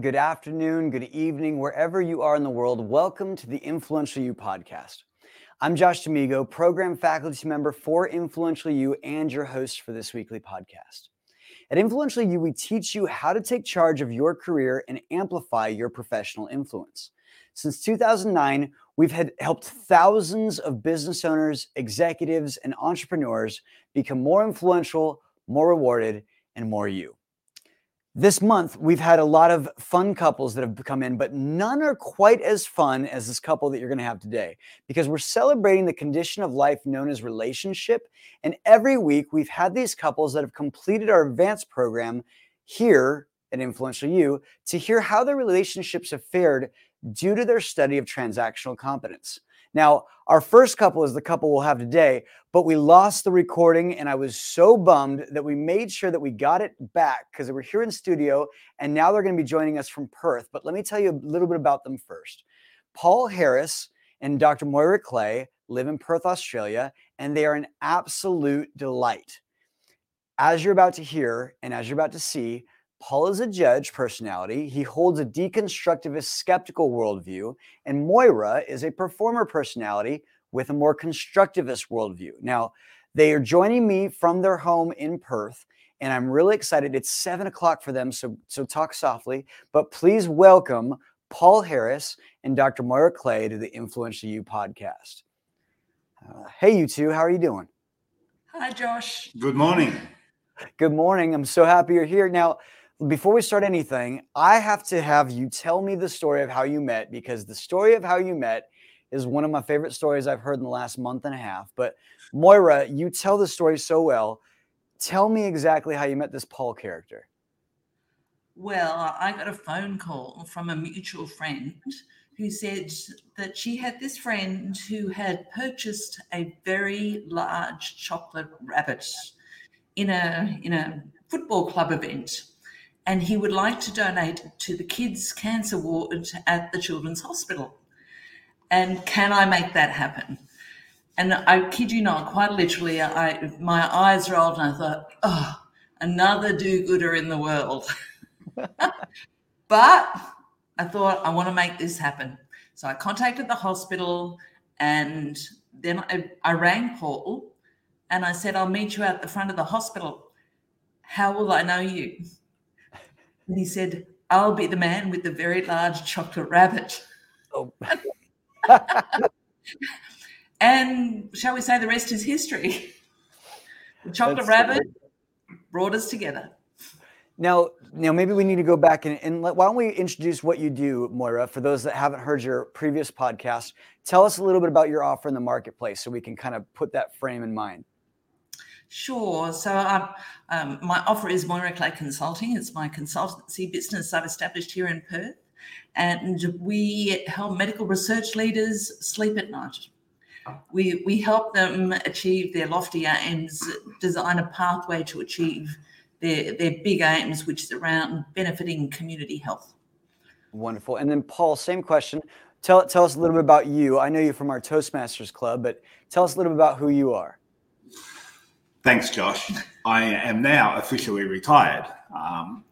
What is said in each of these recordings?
Good afternoon, good evening, wherever you are in the world. Welcome to the Influential U podcast. I'm Josh D'Amigo, program faculty member for Influential U and your host for this weekly podcast. At Influential U, we teach you how to take charge of your career and amplify your professional influence. Since 2009, we've had helped thousands of business owners, executives, and entrepreneurs become more influential, more rewarded, and more you. This month, we've had a lot of fun couples that have come in, but none are quite as fun as this couple that you're going to have today because we're celebrating the condition of life known as relationship. And every week, we've had these couples that have completed our advanced program here at Influential U to hear how their relationships have fared due to their study of transactional competence. Now, our first couple is the couple we'll have today, but we lost the recording and I was so bummed that we made sure that we got it back because they were here in studio and now they're going to be joining us from Perth. But let me tell you a little bit about them first. Paul Harris and Dr. Moira Clay live in Perth, Australia, and they are an absolute delight. As you're about to hear and as you're about to see, Paul is a judge personality. He holds a deconstructivist skeptical worldview, and Moira is a performer personality with a more constructivist worldview. Now, they are joining me from their home in Perth, and I'm really excited. It's seven o'clock for them, so so talk softly, but please welcome Paul Harris and Dr. Moira Clay to the Influential U podcast. Uh, hey, you two, how are you doing? Hi, Josh. Good morning. Good morning. I'm so happy you're here. Now, before we start anything, I have to have you tell me the story of how you met because the story of how you met is one of my favorite stories I've heard in the last month and a half. But Moira, you tell the story so well. Tell me exactly how you met this Paul character. Well, I got a phone call from a mutual friend who said that she had this friend who had purchased a very large chocolate rabbit in a in a football club event and he would like to donate to the kids' cancer ward at the Children's Hospital. And can I make that happen? And I kid you not, quite literally, I my eyes rolled and I thought, oh, another do-gooder in the world. but I thought I want to make this happen. So I contacted the hospital and then I, I rang Paul and I said, I'll meet you at the front of the hospital. How will I know you? And he said, I'll be the man with the very large chocolate rabbit. Oh. and shall we say the rest is history? The chocolate That's rabbit brought us together. Now, now maybe we need to go back and, and let, why don't we introduce what you do, Moira, for those that haven't heard your previous podcast. Tell us a little bit about your offer in the marketplace so we can kind of put that frame in mind. Sure. So um, um, my offer is Moira Clay Consulting. It's my consultancy business I've established here in Perth. And we help medical research leaders sleep at night. We, we help them achieve their lofty aims, design a pathway to achieve their, their big aims, which is around benefiting community health. Wonderful. And then, Paul, same question. Tell, tell us a little bit about you. I know you from our Toastmasters Club, but tell us a little bit about who you are. Thanks, Josh. I am now officially retired um,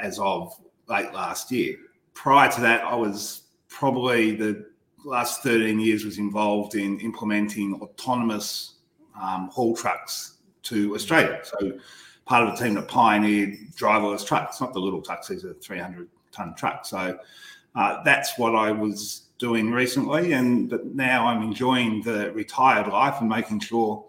as of late last year. Prior to that, I was probably the last 13 years was involved in implementing autonomous um, haul trucks to Australia. So part of the team that pioneered driverless trucks, not the little trucks, these are 300 ton trucks. So uh, that's what I was doing recently. And but now I'm enjoying the retired life and making sure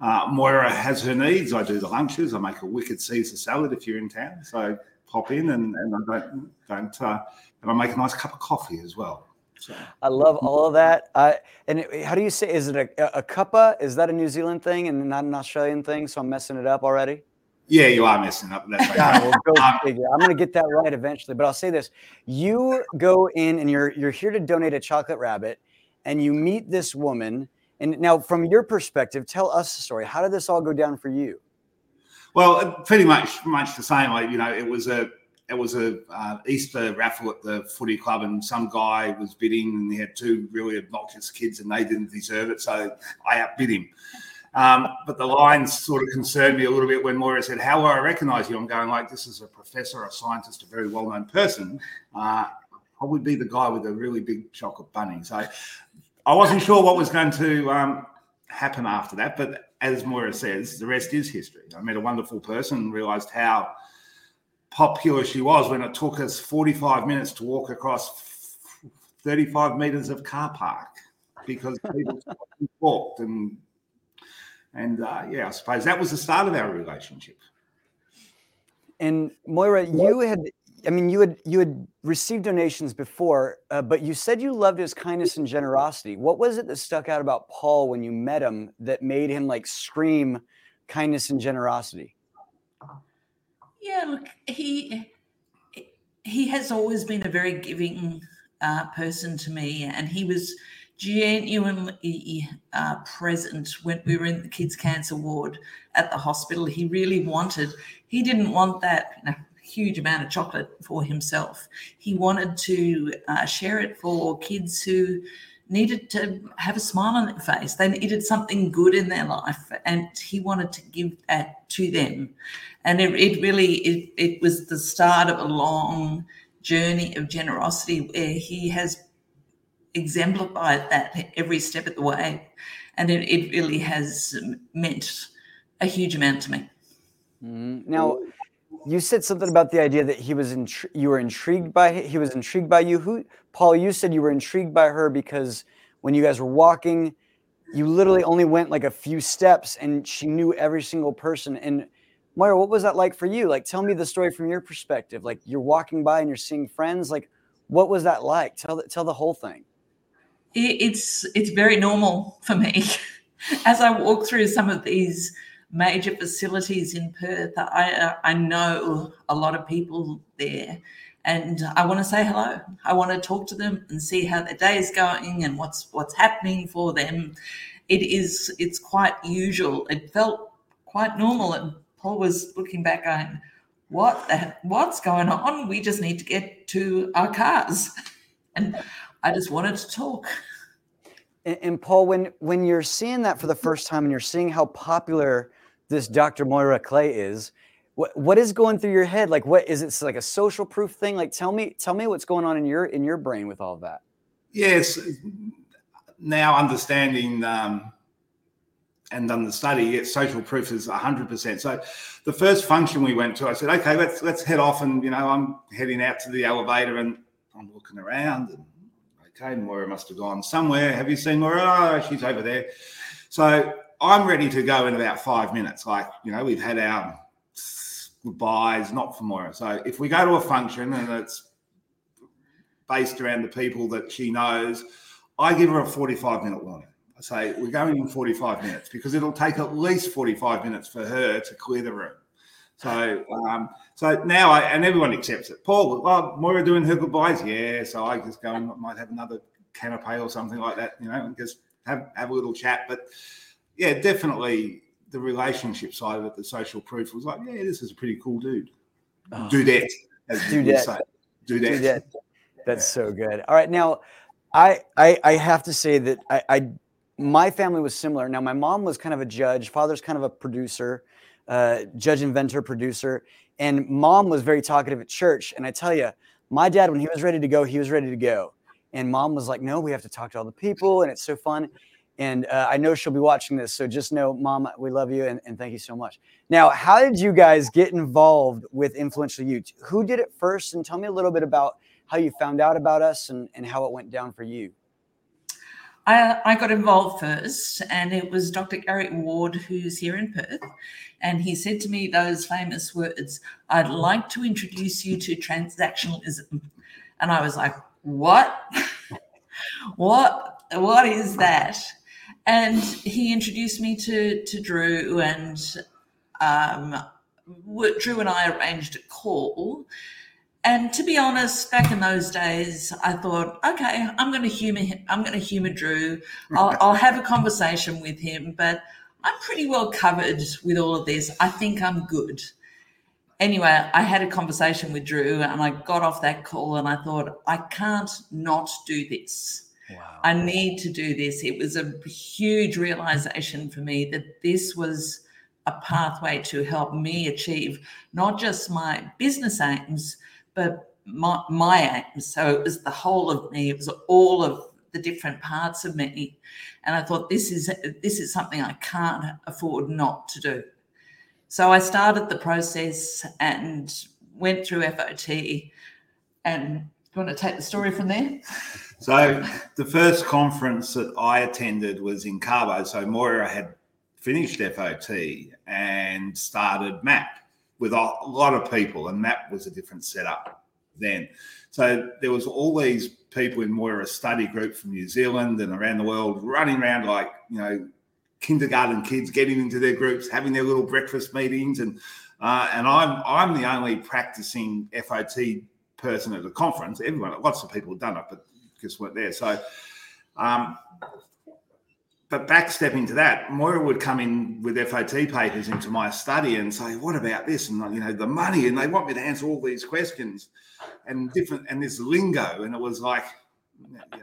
uh, Moira has her needs. I do the lunches. I make a wicked Caesar salad if you're in town. So pop in and, and I don't don't uh, and I make a nice cup of coffee as well. So. I love all of that. Uh, and how do you say? Is it a, a cuppa? Is that a New Zealand thing and not an Australian thing? So I'm messing it up already. Yeah, you are messing up. That's right. well, go um, figure. I'm going to get that right eventually. But I'll say this: you go in and you're you're here to donate a chocolate rabbit, and you meet this woman and now, from your perspective, tell us the story. How did this all go down for you? Well, uh, pretty much, much the same. Like you know, it was a it was a uh, Easter raffle at the footy club, and some guy was bidding, and he had two really obnoxious kids, and they didn't deserve it, so I outbid him. Um, but the lines sort of concerned me a little bit when Moira said, "How will I recognise you?" I'm going like, "This is a professor, a scientist, a very well-known person. Uh, I would be the guy with a really big chocolate bunny." So I wasn't sure what was going to um, happen after that, but as Moira says, the rest is history. I met a wonderful person and realised how popular she was when it took us 45 minutes to walk across 35 meters of car park because people talked and and uh, yeah, I suppose that was the start of our relationship. And Moira, you had, I mean, you had you had received donations before, uh, but you said you loved his kindness and generosity. What was it that stuck out about Paul when you met him that made him like scream kindness and generosity? Yeah, look, he he has always been a very giving uh, person to me, and he was genuinely uh, present when we were in the kids' cancer ward at the hospital. He really wanted, he didn't want that you know, huge amount of chocolate for himself. He wanted to uh, share it for kids who needed to have a smile on their face. They needed something good in their life, and he wanted to give that to them. And it, it really, it, it was the start of a long journey of generosity where he has exemplified that every step of the way. And it, it really has meant a huge amount to me. Mm-hmm. Now, you said something about the idea that he was intri- you were intrigued by he was intrigued by you. Who, Paul? You said you were intrigued by her because when you guys were walking, you literally only went like a few steps, and she knew every single person. And Moira, what was that like for you? Like, tell me the story from your perspective. Like, you're walking by and you're seeing friends. Like, what was that like? Tell the, tell the whole thing it's it's very normal for me as I walk through some of these major facilities in Perth. I uh, I know a lot of people there, and I want to say hello. I want to talk to them and see how their day is going and what's what's happening for them. It is it's quite usual. It felt quite normal, and Paul was looking back going, "What the, what's going on? We just need to get to our cars." And I just wanted to talk. And, and, Paul, when when you're seeing that for the first time and you're seeing how popular this Dr. Moira Clay is, what what is going through your head? Like, what is it like a social proof thing? Like, tell me tell me what's going on in your in your brain with all of that. Yes, now understanding. Um, and done the study, yes, social proof is 100%. So the first function we went to, I said, okay, let's let's head off. And, you know, I'm heading out to the elevator and I'm looking around and okay, Moira must have gone somewhere. Have you seen Moira? Oh, she's over there. So I'm ready to go in about five minutes. Like, you know, we've had our goodbyes, not for Moira. So if we go to a function and it's based around the people that she knows, I give her a 45 minute warning. I say, we're going in 45 minutes because it'll take at least 45 minutes for her to clear the room. So, um, so now I and everyone accepts it. Paul, oh, Moira doing her goodbyes, yeah. So I just go and might have another canapé or something like that, you know, and just have have a little chat. But yeah, definitely the relationship side of it, the social proof was like, yeah, this is a pretty cool dude. Oh. that, as Dudette. Say. Dudette. Dudette. That's yeah. so good. All right, now I I, I have to say that I, I my family was similar. Now my mom was kind of a judge, father's kind of a producer uh, judge, inventor, producer. And mom was very talkative at church. And I tell you, my dad, when he was ready to go, he was ready to go. And mom was like, no, we have to talk to all the people. And it's so fun. And uh, I know she'll be watching this. So just know, mom, we love you and, and thank you so much. Now, how did you guys get involved with Influential U? Who did it first? And tell me a little bit about how you found out about us and, and how it went down for you. I, I, got involved first, and it was Dr. Gary Ward, who's here in Perth. And he said to me those famous words I'd like to introduce you to transactionalism. And I was like, What? what? What is that? And he introduced me to, to Drew, and um, Drew and I arranged a call and to be honest, back in those days, I thought, okay, I'm going to humor him. I'm going to humor Drew. I'll, I'll have a conversation with him, but I'm pretty well covered with all of this. I think I'm good. Anyway, I had a conversation with Drew and I got off that call and I thought, I can't not do this. Wow. I need to do this. It was a huge realization for me that this was a pathway to help me achieve not just my business aims, but my, my aims. So it was the whole of me. It was all of the different parts of me, and I thought this is this is something I can't afford not to do. So I started the process and went through FOT. And do you want to take the story from there? So the first conference that I attended was in Cabo. So Moira had finished FOT and started MAP with a lot of people, and MAP was a different setup then. So there was all these people in Moira study group from New Zealand and around the world running around like you know kindergarten kids, getting into their groups, having their little breakfast meetings, and uh, and I'm I'm the only practicing FOT person at the conference. Everyone, lots of people have done it, but just weren't there. So. Um, but backstepping to that, Moira would come in with FOT papers into my study and say, "What about this?" And you know, the money, and they want me to answer all these questions, and different, and this lingo, and it was like,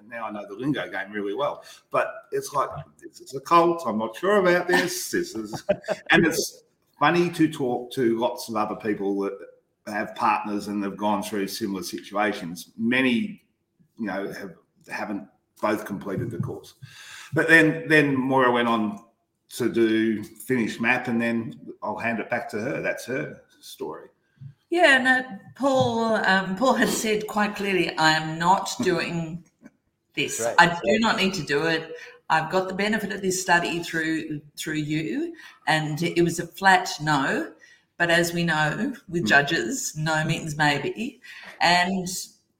now I know the lingo game really well, but it's like this is a cult. I'm not sure about this. This is, and it's funny to talk to lots of other people that have partners and have gone through similar situations. Many, you know, have haven't both completed the course. But then then Moira went on to do finish MAP, and then I'll hand it back to her. That's her story. Yeah, no, Paul. Um, Paul has said quite clearly, I am not doing this. Right. I do not need to do it. I've got the benefit of this study through through you, and it was a flat no. But as we know, with hmm. judges, no means maybe, and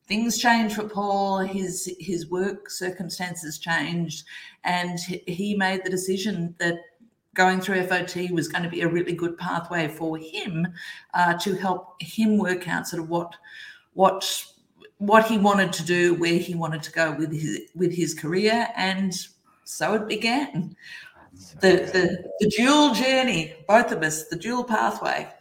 things changed for Paul. His his work circumstances changed, and he made the decision that going through FOT was going to be a really good pathway for him uh, to help him work out sort of what what what he wanted to do, where he wanted to go with his with his career, and so it began. The, the, the dual journey, both of us, the dual pathway.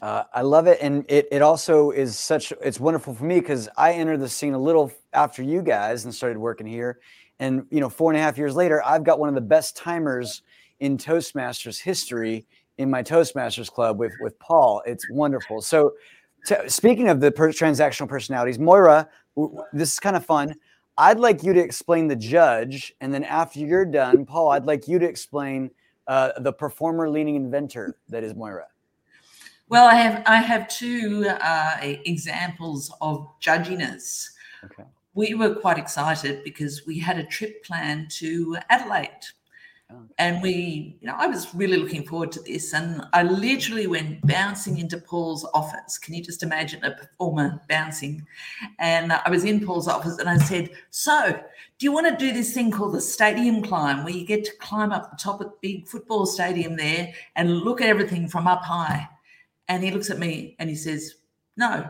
Uh, I love it, and it it also is such it's wonderful for me because I entered the scene a little after you guys and started working here, and you know four and a half years later, I've got one of the best timers in Toastmasters history in my Toastmasters club with with Paul. It's wonderful. So, to, speaking of the per- transactional personalities, Moira, w- this is kind of fun. I'd like you to explain the judge, and then after you're done, Paul, I'd like you to explain uh, the performer leaning inventor that is Moira. Well, I have I have two uh, examples of judginess. Okay. We were quite excited because we had a trip planned to Adelaide. Oh. And we, you know, I was really looking forward to this. And I literally went bouncing into Paul's office. Can you just imagine a performer bouncing? And I was in Paul's office and I said, So, do you want to do this thing called the stadium climb, where you get to climb up the top of the big football stadium there and look at everything from up high? And he looks at me and he says, No.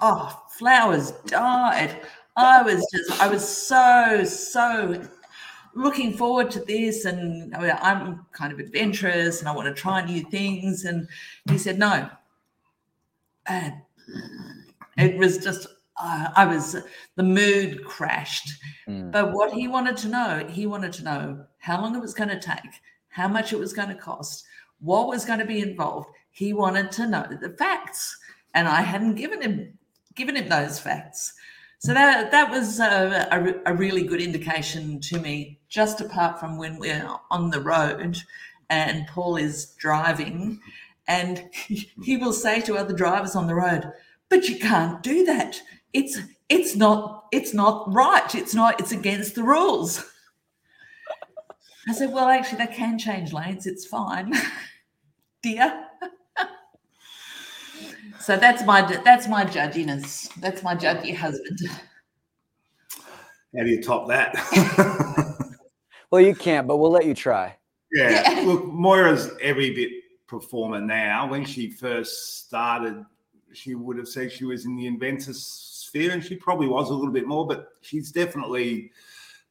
Oh, flowers died. I was just, I was so, so looking forward to this. And I'm kind of adventurous and I want to try new things. And he said, No. And it was just, uh, I was, the mood crashed. Mm. But what he wanted to know, he wanted to know how long it was going to take, how much it was going to cost, what was going to be involved he wanted to know the facts, and I hadn't given him given him those facts. So that that was a, a, a, really good indication to me. Just apart from when we're on the road and Paul is driving, and he, he will say to other drivers on the road, "But you can't do that. It's it's not it's not right. It's not. It's against the rules." I said, "Well, actually, they can change lanes. It's fine, dear." So that's my that's my judginess. That's my judgy husband. How do you top that? well, you can't, but we'll let you try. Yeah. yeah. Look, Moira's every bit performer now. When she first started, she would have said she was in the inventor sphere, and she probably was a little bit more, but she's definitely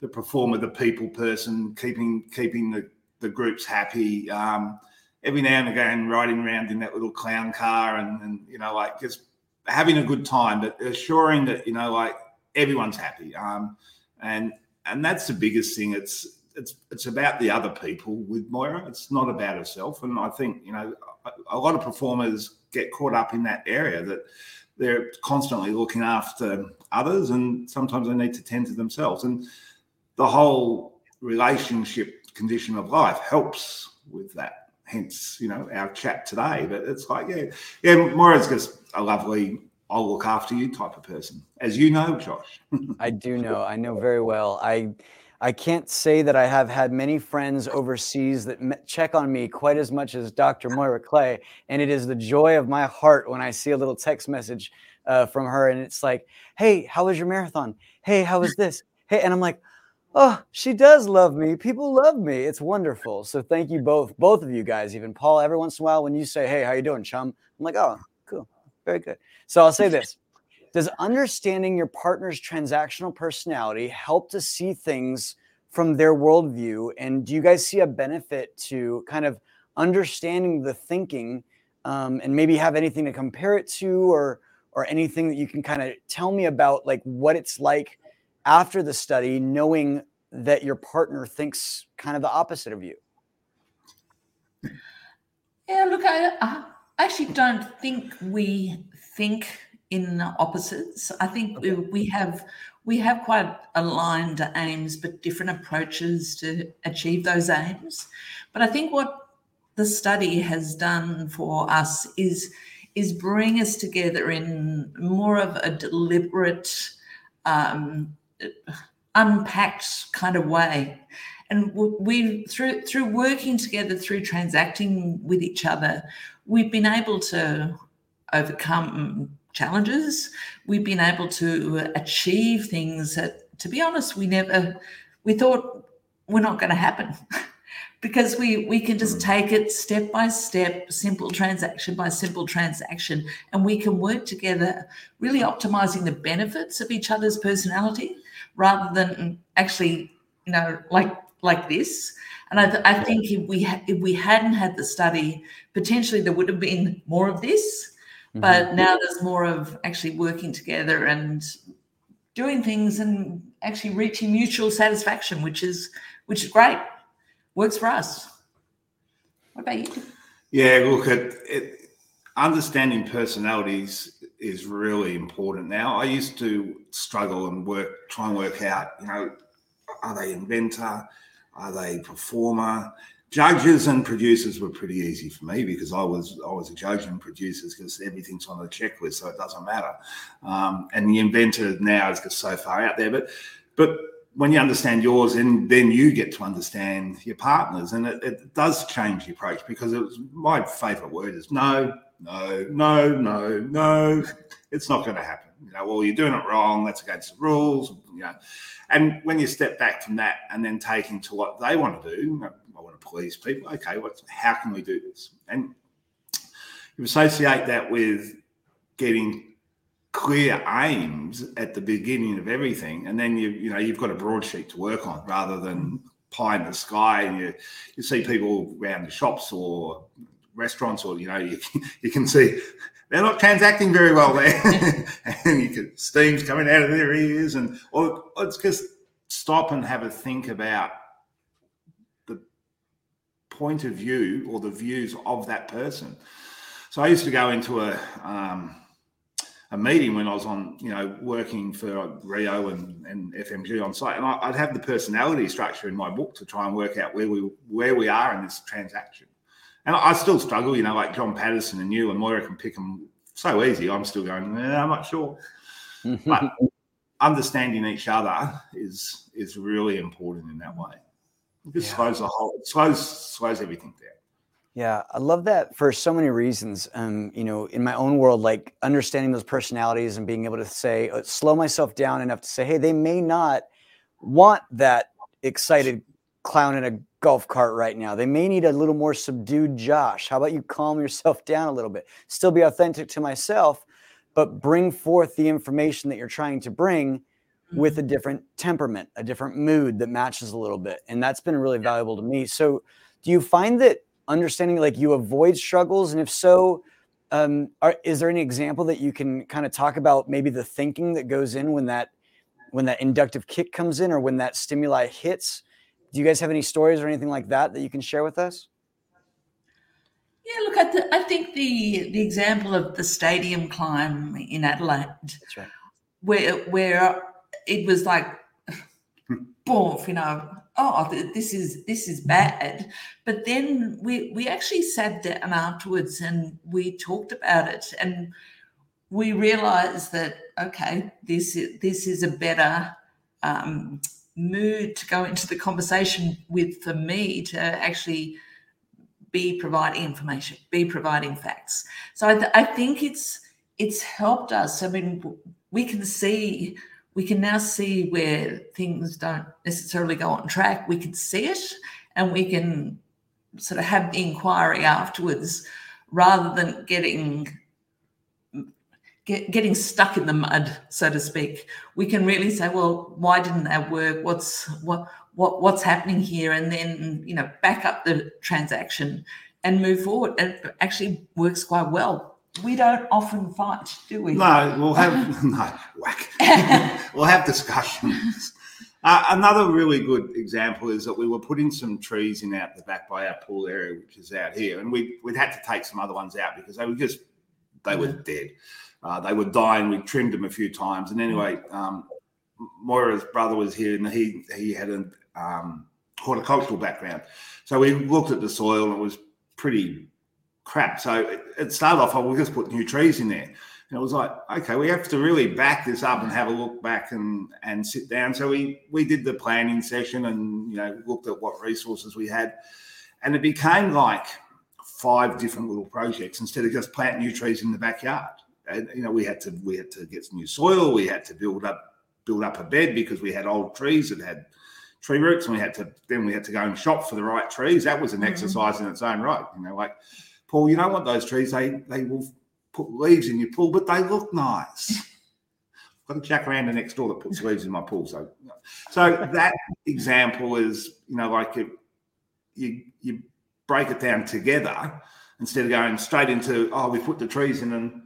the performer, the people person, keeping keeping the, the groups happy. Um, every now and again riding around in that little clown car and, and you know like just having a good time but assuring that you know like everyone's happy um, and and that's the biggest thing. It's it's it's about the other people with Moira. It's not about herself. And I think you know a, a lot of performers get caught up in that area that they're constantly looking after others, and sometimes they need to tend to themselves. And the whole relationship condition of life helps with that. Hence, you know, our chat today. But it's like, yeah, yeah, Moira's just a lovely I'll look after you type of person, as you know, Josh. I do know. I know very well. I I can't say that I have had many friends overseas that check on me quite as much as Dr. Moira Clay, and it is the joy of my heart when I see a little text message uh, from her, and it's like, "Hey, how was your marathon? Hey, how was this? Hey," and I'm like, "Oh, she does love me. People love me. It's wonderful." So thank you both, both of you guys, even Paul. Every once in a while, when you say, "Hey, how you doing, chum?" I'm like, "Oh, cool, very good." So I'll say this. Does understanding your partner's transactional personality help to see things from their worldview? And do you guys see a benefit to kind of understanding the thinking um, and maybe have anything to compare it to or or anything that you can kind of tell me about like what it's like after the study knowing that your partner thinks kind of the opposite of you yeah look i, I actually don't think we think in opposites. I think okay. we have we have quite aligned aims, but different approaches to achieve those aims. But I think what the study has done for us is is bring us together in more of a deliberate, um, unpacked kind of way. And we through through working together, through transacting with each other, we've been able to overcome challenges. We've been able to achieve things that, to be honest, we never we thought were not going to happen. because we we can just mm. take it step by step simple transaction by simple transaction and we can work together really optimizing the benefits of each other's personality rather than actually you know like like this and i, th- I think if we ha- if we hadn't had the study potentially there would have been more of this Mm-hmm. But now there's more of actually working together and doing things and actually reaching mutual satisfaction, which is which is great. Works for us. What about you? Yeah, look at it, understanding personalities is really important now. I used to struggle and work, try and work out, you know, are they inventor? Are they performer? judges and producers were pretty easy for me because I was I was a judge and producers because everything's on the checklist, so it doesn't matter. Um, and the inventor now is just so far out there, but but when you understand yours, and then you get to understand your partners, and it, it does change the approach because it was my favourite word is no, no, no, no, no. It's not going to happen. You know, well, you're doing it wrong. That's against the rules. You know, and when you step back from that and then take into what they want to do, I want to please people. Okay, what? How can we do this? And you associate that with getting clear aims at the beginning of everything, and then you you know you've got a broadsheet to work on rather than pie in the sky. And you you see people around the shops or restaurants, or you know you you can see they're not transacting very well there, and you can steam's coming out of their ears, and or it's just stop and have a think about the point of view or the views of that person. So I used to go into a um, a meeting when I was on, you know, working for Rio and, and FMG on site, and I, would have the personality structure in my book to try and work out where we where we are in this transaction. And I still struggle, you know, like John Patterson and you and Moira can pick them so easy. I'm still going, eh, I'm not sure. but understanding each other is is really important in that way. It just yeah. slows the whole, it slows slows everything down. Yeah, I love that for so many reasons. Um, you know, in my own world, like understanding those personalities and being able to say, uh, slow myself down enough to say, hey, they may not want that excited clown in a golf cart right now. They may need a little more subdued Josh. How about you calm yourself down a little bit? Still be authentic to myself, but bring forth the information that you're trying to bring with a mm-hmm. different temperament, a different mood that matches a little bit. And that's been really valuable to me. So, do you find that understanding like you avoid struggles? And if so, um, are, is there any example that you can kind of talk about maybe the thinking that goes in when that when that inductive kick comes in or when that stimuli hits. Do you guys have any stories or anything like that that you can share with us? Yeah, look, I, th- I think the the example of the stadium climb in Adelaide, That's right. where where it was like, boom, you know, oh, th- this is this is bad. But then we we actually sat down afterwards and we talked about it, and we realised that okay, this is, this is a better. Um, mood to go into the conversation with for me to actually be providing information, be providing facts. So I, th- I, think it's it's helped us. I mean, we can see, we can now see where things don't necessarily go on track. We can see it, and we can sort of have the inquiry afterwards, rather than getting get, getting stuck in the mud, so to speak. We can really say, well, why didn't that work? What's what what what's happening here? And then you know, back up the transaction and move forward. And it actually works quite well. We don't often fight, do we? No, we'll have no whack. we'll have discussions. Uh, another really good example is that we were putting some trees in out the back by our pool area, which is out here, and we we'd had to take some other ones out because they were just they were dead. Uh, they were dying. We trimmed them a few times, and anyway, um, Moira's brother was here, and he he had a um, horticultural background, so we looked at the soil, and it was pretty crap. So it, it started off, oh, we'll just put new trees in there. And it was like, okay, we have to really back this up and have a look back and and sit down. So we we did the planning session and you know looked at what resources we had, and it became like five different little projects instead of just plant new trees in the backyard and you know we had to we had to get some new soil. We had to build up build up a bed because we had old trees that had tree roots and we had to then we had to go and shop for the right trees. That was an mm-hmm. exercise in its own right you know like paul you don't want those trees. They they will put leaves in your pool but they look nice. I've got a jacaranda next door that puts leaves in my pool so so that example is you know like you you, you break it down together instead of going straight into oh we put the trees in and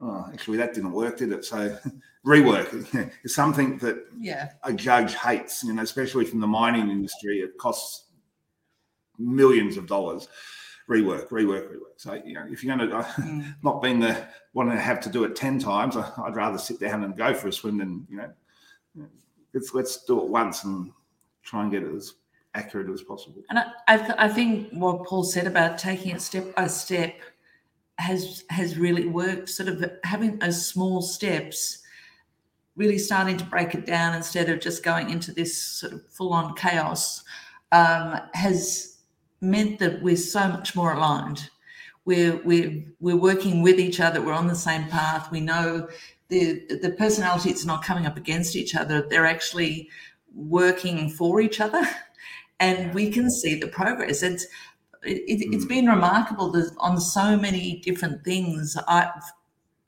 oh, actually that didn't work, did it? So rework is something that yeah. a judge hates, you know, especially from the mining industry. It costs millions of dollars. Rework, rework, rework. So you know, if you're going to uh, mm. not being the one to have to do it ten times, I'd rather sit down and go for a swim than you know. Let's let's do it once and try and get it as accurate as possible. And I I, th- I think what Paul said about taking it step by step has has really worked. Sort of having those small steps, really starting to break it down instead of just going into this sort of full on chaos, um, has meant that we're so much more aligned. We're we're we're working with each other. We're on the same path. We know the the personalities not coming up against each other. They're actually working for each other, and we can see the progress. It's it, has mm. been remarkable that on so many different things. I've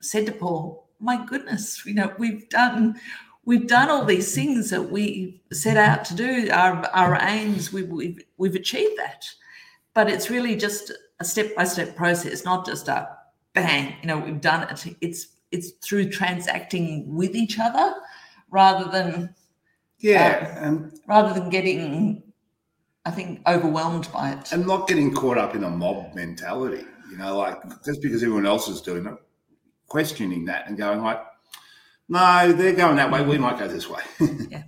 said to Paul, "My goodness, you know, we've done." We've done all these things that we set out to do. Our, our aims, we've, we've, we've achieved that. But it's really just a step by step process, not just a bang, you know, we've done it. It's it's through transacting with each other rather than yeah, uh, um, rather than getting I think, overwhelmed by it. And not getting caught up in a mob mentality, you know, like just because everyone else is doing it, questioning that and going like, no, they're going that way. We might go this way. yeah.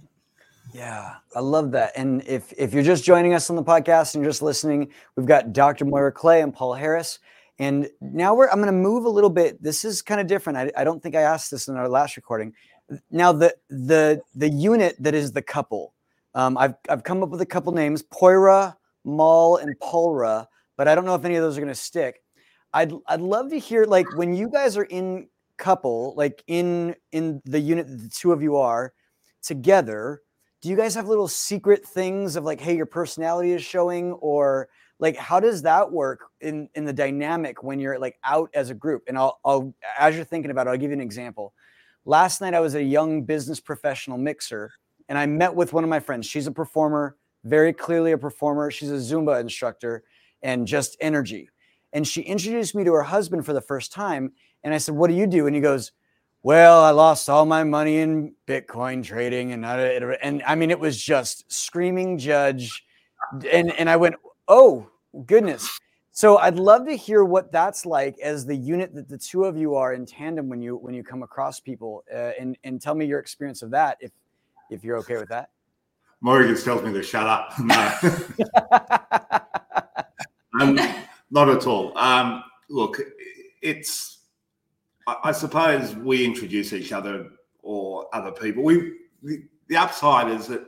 Yeah, I love that. And if if you're just joining us on the podcast and just listening, we've got Dr. Moira Clay and Paul Harris. And now we're I'm going to move a little bit. This is kind of different. I, I don't think I asked this in our last recording. Now the the the unit that is the couple um, I've I've come up with a couple names: Poira, Mal, and Polra, but I don't know if any of those are going to stick. I'd I'd love to hear like when you guys are in couple, like in in the unit the two of you are together. Do you guys have little secret things of like, hey, your personality is showing, or like how does that work in in the dynamic when you're like out as a group? And I'll I'll as you're thinking about it, I'll give you an example. Last night I was a young business professional mixer and I met with one of my friends. She's a performer, very clearly a performer. She's a Zumba instructor and just energy. And she introduced me to her husband for the first time. And I said, What do you do? And he goes, well, I lost all my money in Bitcoin trading, and I, and I mean, it was just screaming judge, and and I went, oh goodness. So I'd love to hear what that's like as the unit that the two of you are in tandem when you when you come across people, uh, and and tell me your experience of that if if you're okay with that. Morgan tells me to shut up. Um, not at all. Um, look, it's I, suppose we introduce each other or other people. We the, the upside is that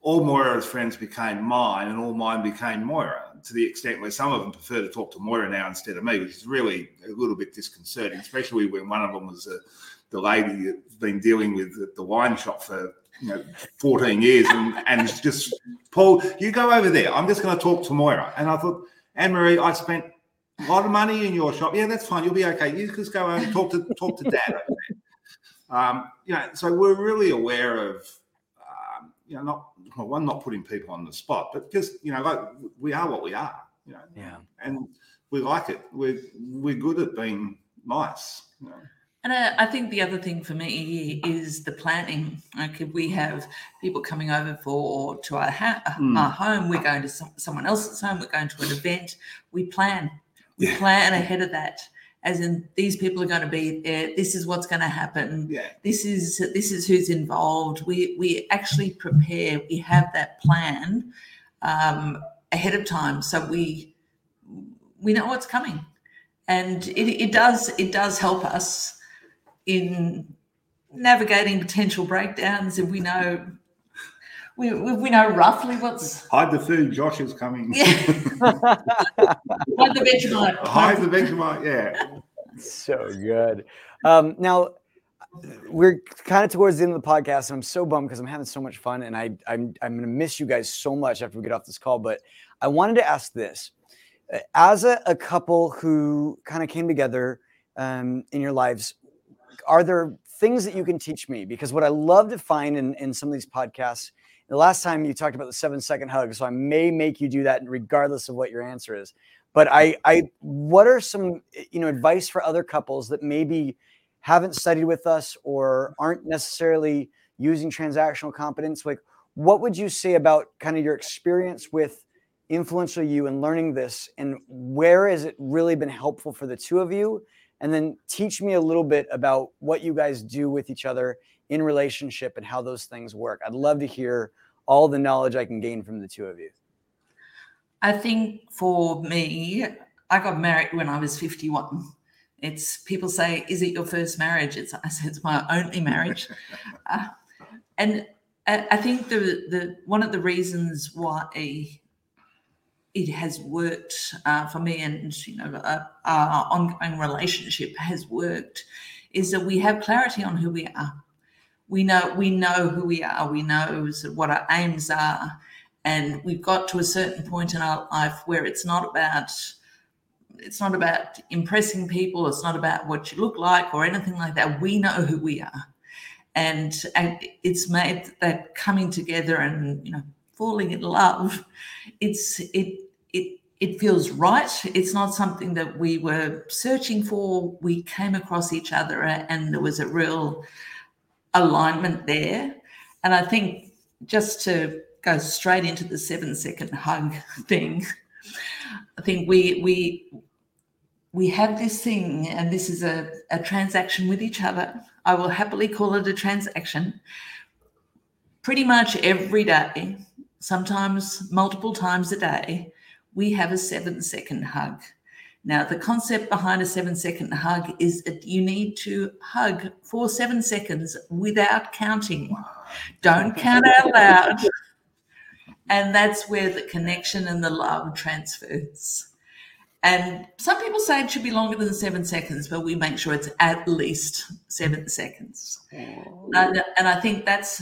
all Moira's friends became mine, and all mine became Moira. To the extent where some of them prefer to talk to Moira now instead of me, which is really a little bit disconcerting, especially when one of them was a, the lady that's been dealing with the wine shop for you know 14 years, and and just Paul, you go over there. I'm just going to talk to Moira, and I thought Anne Marie, I spent a lot of money in your shop. Yeah, that's fine. You'll be okay. You just go and talk to talk to dad. Um, you know, so we're really aware of, um, you know, not well, one not putting people on the spot, but just you know, like we are what we are. You know, yeah, and we like it. We're we're good at being nice. You know. And I, I, think the other thing for me is the planning. Like if we have people coming over for to our, ha- mm. our home, we're going to some, someone else's home, we're going to an event. We plan we yeah. plan ahead of that as in these people are going to be there this is what's going to happen yeah. this is this is who's involved we we actually prepare we have that plan um, ahead of time so we we know what's coming and it, it does it does help us in navigating potential breakdowns if we know we, we know roughly what's hide the food. Josh is coming. Yeah. hide the Vegemite. Hide the Vegemite. Yeah. So good. Um, now we're kind of towards the end of the podcast, and I'm so bummed because I'm having so much fun, and I I'm I'm gonna miss you guys so much after we get off this call. But I wanted to ask this: as a, a couple who kind of came together um, in your lives, are there things that you can teach me? Because what I love to find in, in some of these podcasts the last time you talked about the seven second hug, so I may make you do that regardless of what your answer is. But I, I, what are some, you know, advice for other couples that maybe haven't studied with us or aren't necessarily using transactional competence? Like, what would you say about kind of your experience with Influential U and learning this, and where has it really been helpful for the two of you? And then teach me a little bit about what you guys do with each other in relationship and how those things work. I'd love to hear all the knowledge I can gain from the two of you. I think for me, I got married when I was 51. It's people say, "Is it your first marriage?" It's I said it's my only marriage, uh, and I think the the one of the reasons why it has worked uh, for me, and you know, uh, our ongoing relationship has worked, is that we have clarity on who we are. We know we know who we are. We know what our aims are. And we've got to a certain point in our life where it's not about it's not about impressing people. It's not about what you look like or anything like that. We know who we are. And, and it's made that coming together and you know falling in love it's it it it feels right it's not something that we were searching for we came across each other uh, and there was a real alignment there. And I think just to go straight into the seven second hug thing, I think we we we have this thing, and this is a, a transaction with each other. I will happily call it a transaction. Pretty much every day, sometimes multiple times a day, we have a seven second hug. Now, the concept behind a seven second hug is that you need to hug for seven seconds without counting. Don't count out loud. And that's where the connection and the love transfers. And some people say it should be longer than seven seconds, but we make sure it's at least seven seconds. Oh. And, and I think that's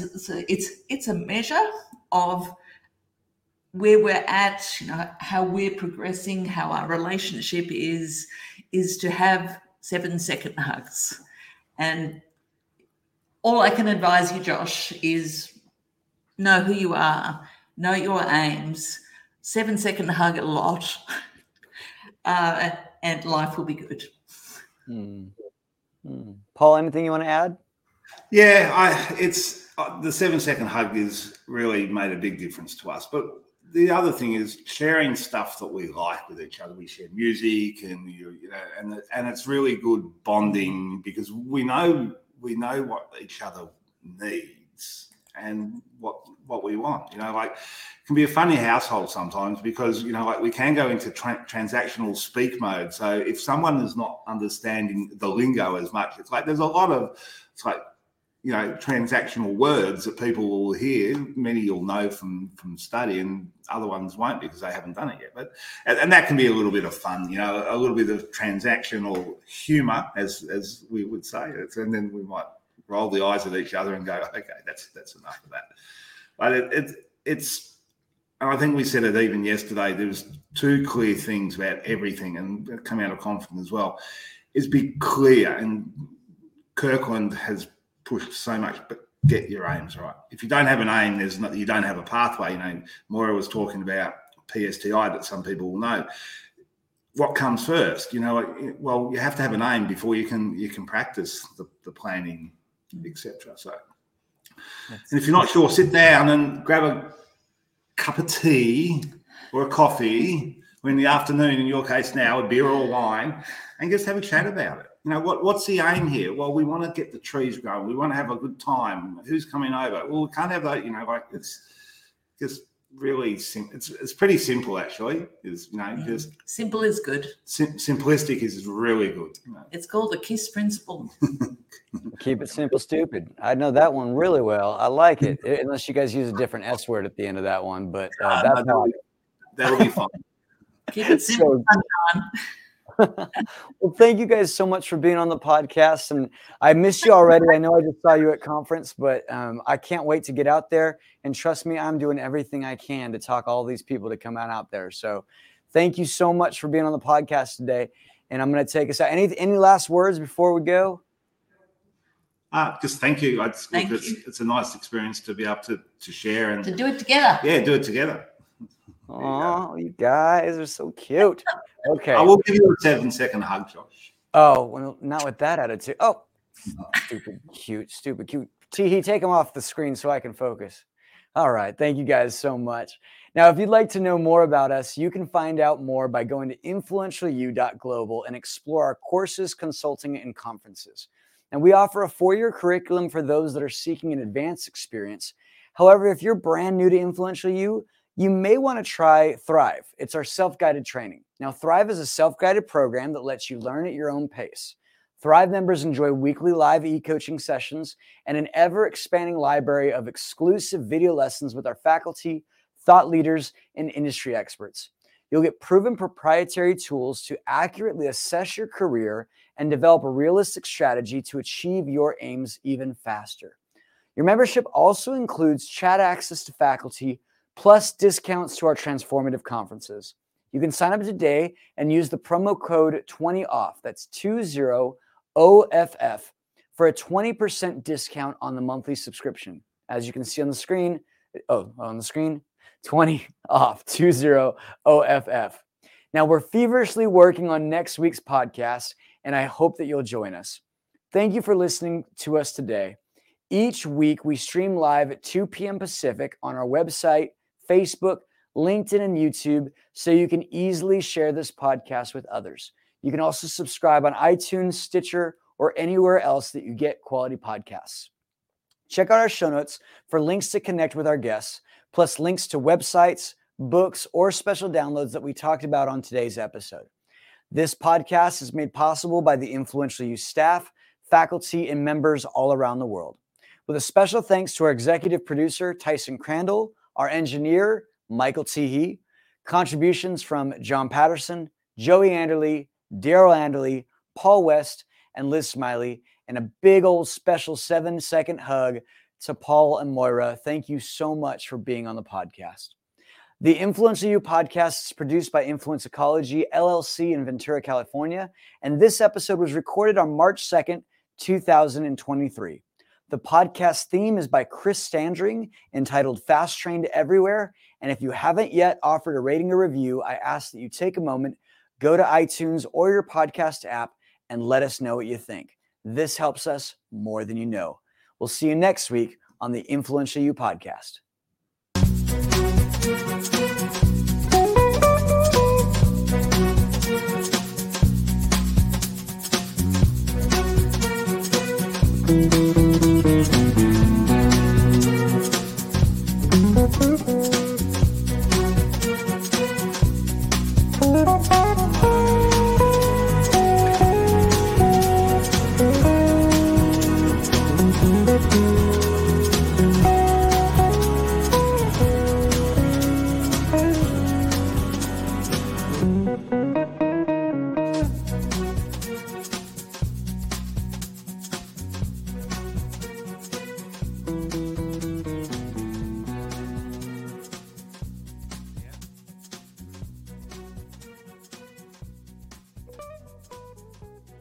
it's it's a measure of where we're at, you know, how we're progressing, how our relationship is, is to have seven second hugs. And all I can advise you, Josh, is know who you are, know your aims, seven second hug a lot, uh, and life will be good. Hmm. Hmm. Paul, anything you want to add? Yeah, I, it's uh, the seven second hug is really made a big difference to us. But the other thing is sharing stuff that we like with each other. We share music, and you, you know, and and it's really good bonding because we know we know what each other needs and what what we want. You know, like it can be a funny household sometimes because you know, like we can go into tra- transactional speak mode. So if someone is not understanding the lingo as much, it's like there's a lot of it's like you know transactional words that people will hear. Many you'll know from from study and other ones won't because they haven't done it yet. But and, that can be a little bit of fun you know a little bit of transactional humor as as we would say. And then we might roll the eyes at each other and go okay that's that's enough of that. But it, it it's and i think we said it even yesterday there's two clear things about everything and come out of conference as well. Is be clear and kirkland has pushed so much, but get your aims right. If you don't have an aim, there's not, you don't have a pathway. You know, Moira was talking about PSTI that some people will know. What comes first? You know, well, you have to have an aim before you can you can practice the, the planning, mm. etc. So, That's and if you're not sure, sit down and grab a cup of tea or a coffee, or in the afternoon, in your case now, a beer or wine, and just have a chat about it you know, what, what's the aim here? Well, we want to get the trees growing. We want to have a good time. Who's coming over? Well, we can't have that, you know, like it's just really simple. It's, it's pretty simple, actually. Is you know, mm. just simple is good. Sim- simplistic is really good. You know. It's called the KISS principle. Keep it simple, stupid. I know that one really well. I like it, unless you guys use a different S word at the end of that one. But uh, uh, that's that'll, that'll be fun. Keep it simple, so, well, thank you guys so much for being on the podcast. And I miss you already. I know I just saw you at conference, but um, I can't wait to get out there. And trust me, I'm doing everything I can to talk all these people to come out out there. So thank you so much for being on the podcast today. And I'm going to take us out. Any any last words before we go? Uh, just thank you. It's, thank it's, you. it's a nice experience to be able to, to share and to do it together. Yeah, do it together. Oh, you, guys are so cute. Okay. I will give you a seven second hug, Josh. Oh, well, not with that attitude. Oh, stupid cute, stupid cute. Teehee, take him off the screen so I can focus. All right. Thank you guys so much. Now, if you'd like to know more about us, you can find out more by going to influentialu.global and explore our courses, consulting, and conferences. And we offer a four year curriculum for those that are seeking an advanced experience. However, if you're brand new to Influential U, you may want to try Thrive. It's our self guided training. Now, Thrive is a self guided program that lets you learn at your own pace. Thrive members enjoy weekly live e coaching sessions and an ever expanding library of exclusive video lessons with our faculty, thought leaders, and industry experts. You'll get proven proprietary tools to accurately assess your career and develop a realistic strategy to achieve your aims even faster. Your membership also includes chat access to faculty plus discounts to our transformative conferences. You can sign up today and use the promo code 20OFF. That's 20OFF for a 20% discount on the monthly subscription. As you can see on the screen, oh, on the screen, 20 off, 20 OFF. Now, we're feverishly working on next week's podcast, and I hope that you'll join us. Thank you for listening to us today. Each week, we stream live at 2 p.m. Pacific on our website, Facebook, LinkedIn, and YouTube so you can easily share this podcast with others. You can also subscribe on iTunes, Stitcher, or anywhere else that you get quality podcasts. Check out our show notes for links to connect with our guests, plus links to websites, books, or special downloads that we talked about on today's episode. This podcast is made possible by the Influential U staff, faculty, and members all around the world. With a special thanks to our executive producer, Tyson Crandall, our engineer, Michael Teehee, contributions from John Patterson, Joey Anderley, Daryl Anderley, Paul West, and Liz Smiley, and a big old special seven second hug to Paul and Moira. Thank you so much for being on the podcast. The Influential U podcast is produced by Influence Ecology LLC in Ventura, California, and this episode was recorded on March 2nd, 2023. The podcast theme is by Chris Sandring entitled Fast Trained Everywhere. And if you haven't yet offered a rating or review, I ask that you take a moment, go to iTunes or your podcast app, and let us know what you think. This helps us more than you know. We'll see you next week on the Influential U podcast.